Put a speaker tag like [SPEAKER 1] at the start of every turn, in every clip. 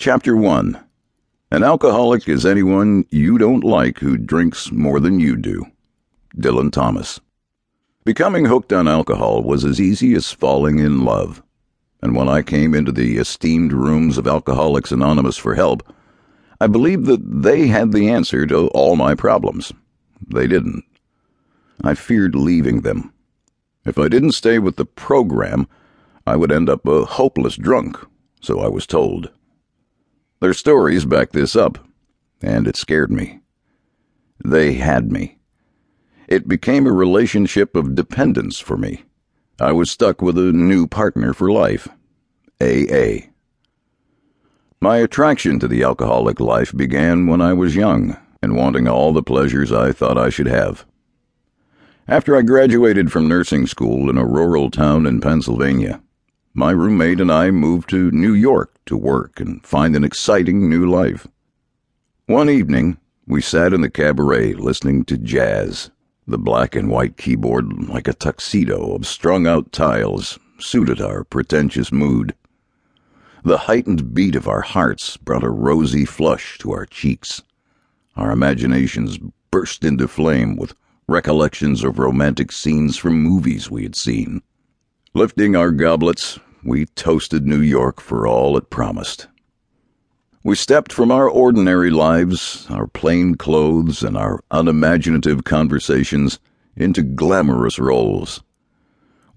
[SPEAKER 1] Chapter 1 An alcoholic is anyone you don't like who drinks more than you do. Dylan Thomas. Becoming hooked on alcohol was as easy as falling in love. And when I came into the esteemed rooms of Alcoholics Anonymous for help, I believed that they had the answer to all my problems. They didn't. I feared leaving them. If I didn't stay with the program, I would end up a hopeless drunk, so I was told. Their stories back this up, and it scared me. They had me. It became a relationship of dependence for me. I was stuck with a new partner for life AA. My attraction to the alcoholic life began when I was young and wanting all the pleasures I thought I should have. After I graduated from nursing school in a rural town in Pennsylvania, my roommate and I moved to New York to work and find an exciting new life. One evening, we sat in the cabaret listening to jazz. The black and white keyboard, like a tuxedo of strung out tiles, suited our pretentious mood. The heightened beat of our hearts brought a rosy flush to our cheeks. Our imaginations burst into flame with recollections of romantic scenes from movies we had seen. Lifting our goblets, we toasted New York for all it promised. We stepped from our ordinary lives, our plain clothes, and our unimaginative conversations into glamorous roles.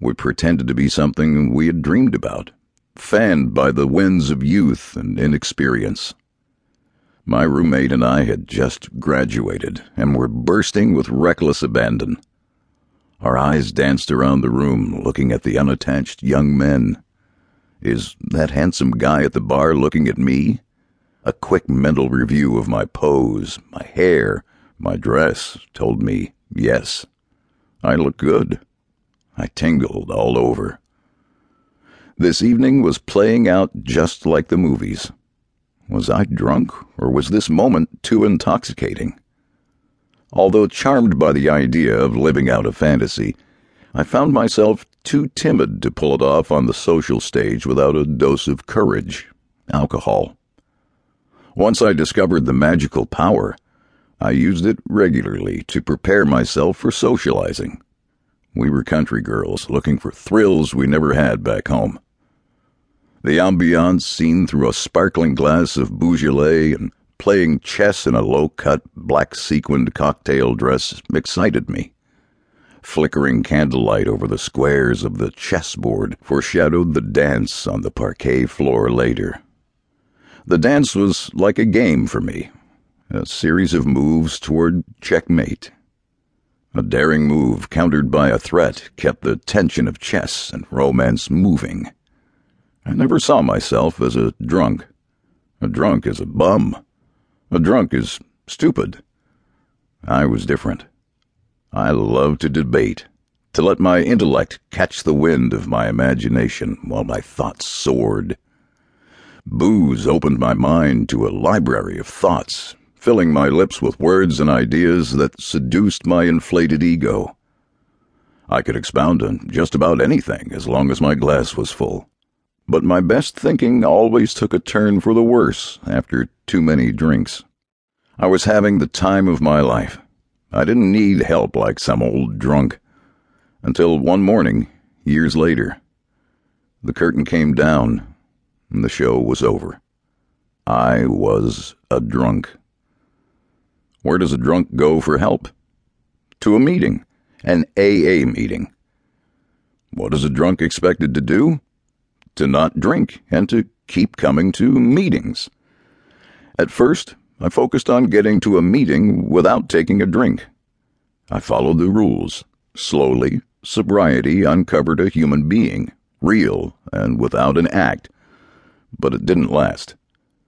[SPEAKER 1] We pretended to be something we had dreamed about, fanned by the winds of youth and inexperience. My roommate and I had just graduated and were bursting with reckless abandon. Our eyes danced around the room, looking at the unattached young men. Is that handsome guy at the bar looking at me? A quick mental review of my pose, my hair, my dress told me yes. I looked good. I tingled all over. This evening was playing out just like the movies. Was I drunk, or was this moment too intoxicating? Although charmed by the idea of living out a fantasy, I found myself too timid to pull it off on the social stage without a dose of courage alcohol. Once I discovered the magical power, I used it regularly to prepare myself for socializing. We were country girls looking for thrills we never had back home. The ambiance seen through a sparkling glass of Beaujolais and playing chess in a low cut, black sequined cocktail dress excited me. Flickering candlelight over the squares of the chessboard foreshadowed the dance on the parquet floor later. The dance was like a game for me, a series of moves toward checkmate. A daring move countered by a threat kept the tension of chess and romance moving. I never saw myself as a drunk. A drunk is a bum. A drunk is stupid. I was different. I loved to debate, to let my intellect catch the wind of my imagination while my thoughts soared. Booze opened my mind to a library of thoughts, filling my lips with words and ideas that seduced my inflated ego. I could expound on just about anything as long as my glass was full. But my best thinking always took a turn for the worse after too many drinks. I was having the time of my life. I didn't need help like some old drunk. Until one morning, years later, the curtain came down and the show was over. I was a drunk. Where does a drunk go for help? To a meeting, an AA meeting. What is a drunk expected to do? to not drink and to keep coming to meetings. At first, I focused on getting to a meeting without taking a drink. I followed the rules. Slowly, sobriety uncovered a human being, real and without an act. But it didn't last.